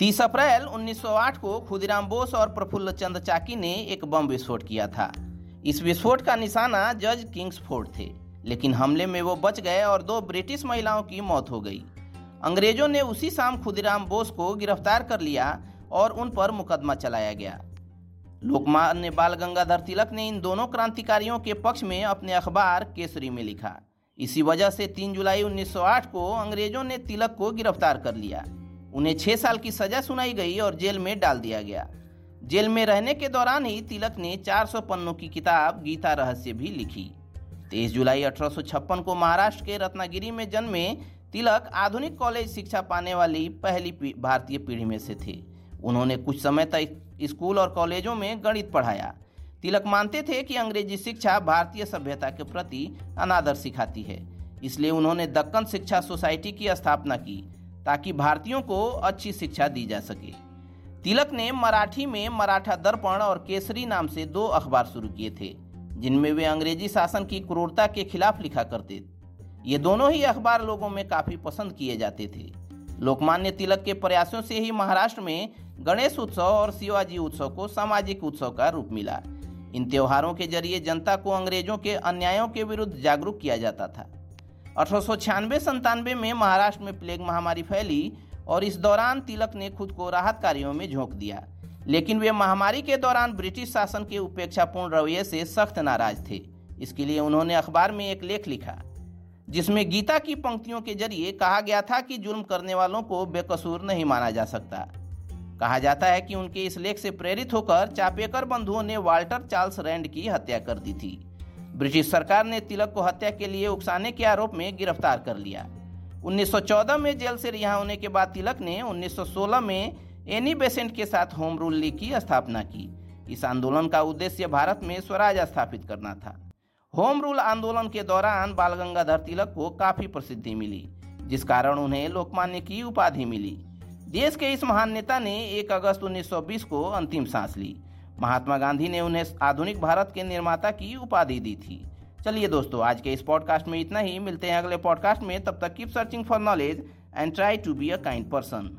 30 अप्रैल 1908 को खुदीराम बोस और प्रफुल्ल चंद्र चाकी ने एक बम विस्फोट किया था। इस विस्फोट का निशाना जज किंग्सफोर्ड थे, लेकिन हमले में वो बच गए और दो ब्रिटिश महिलाओं की मौत हो गई। अंग्रेज़ों ने उसी शाम खुदीराम बोस को गिरफ़्तार कर लिया और उन पर मुकदमा चलाया गया। लोकमान्य बाल गंगाधर तिलक ने इन दोनों क्रांतिकारियों के पक्ष में अपने अखबार केसरी में लिखा। इसी वजह से 3 जुलाई 1908 को अंग्रेज़ों ने तिलक को गिरफ़्तार कर लिया। उन्हें छह साल की सजा सुनाई गई और जेल में डाल दिया गया। जेल में रहने के दौरान ही तिलक ने 400 पन्नों की किताब, गीता रहस्य भी लिखी। तेईस जुलाई अठारह सौ छप्पन को महाराष्ट्र के रत्नागिरी में जन्मे तिलक आधुनिक कॉलेज शिक्षा पाने वाली पहली भारतीय पीढ़ी में से थे। उन्होंने कुछ समय तक स्कूल और कॉलेजों में गणित पढ़ाया। तिलक मानते थे कि अंग्रेज़ी शिक्षा भारतीय सभ्यता के प्रति अनादर सिखाती है। इसलिए उन्होंने दक्कन शिक्षा सोसाइटी की स्थापना की। ताकि भारतीयों को अच्छी शिक्षा दी जा सके। तिलक ने मराठी में मराठा दर्पण और केसरी नाम से दो अखबार शुरू किए थे, जिनमें वे अंग्रेज़ी शासन की क्रूरता के खिलाफ लिखा करते। ये दोनों ही अखबार लोगों में काफ़ी पसंद किए जाते थे। लोकमान्य तिलक के प्रयासों से ही महाराष्ट्र में गणेश उत्सव और शिवाजी उत्सव को सामाजिक उत्सव का रूप मिला। इन त्योहारों के ज़रिए जनता को अंग्रेज़ों के अन्यायों के विरुद्ध जागरूक किया जाता था। अठारह संतानवे में महाराष्ट्र में प्लेग महामारी फैली और इस दौरान तिलक ने खुद को राहत कार्यों में झोंक दिया। लेकिन वे महामारी के दौरान ब्रिटिश शासन के उपेक्षापूर्ण रवैये से सख्त नाराज़ थे। इसके लिए उन्होंने अखबार में एक लेख लिखा, जिसमें गीता की पंक्तियों के ज़रिए कहा गया था कि जुल्म करने वालों को बेकसूर नहीं माना जा सकता। कहा जाता है कि उनके इस लेख से प्रेरित होकर चापेकर बंधुओं ने वाल्टर चार्ल्स रैंड की हत्या कर दी थी। ब्रिटिश सरकार ने तिलक को हत्या के लिए उकसाने के आरोप में गिरफ़्तार कर लिया। 1914 में जेल से रिहा होने के बाद तिलक ने 1916 में एनी बेसेंट के साथ होम रूल लीग की स्थापना की। इस आंदोलन का उद्देश्य भारत में स्वराज स्थापित करना था। होम रूल आंदोलन के दौरान बाल गंगाधर तिलक को काफ़ी प्रसिद्धि मिली, जिस कारण उन्हें लोकमान्य की उपाधि मिली। देश के इस महान नेता ने 1 अगस्त 1920 को अंतिम सांस ली। महात्मा गांधी ने उन्हें आधुनिक भारत के निर्माता की उपाधि दी थी। चलिए दोस्तों, आज के इस पॉडकास्ट में इतना ही। मिलते हैं अगले पॉडकास्ट में। तब तक keep searching for knowledge and try to be a kind person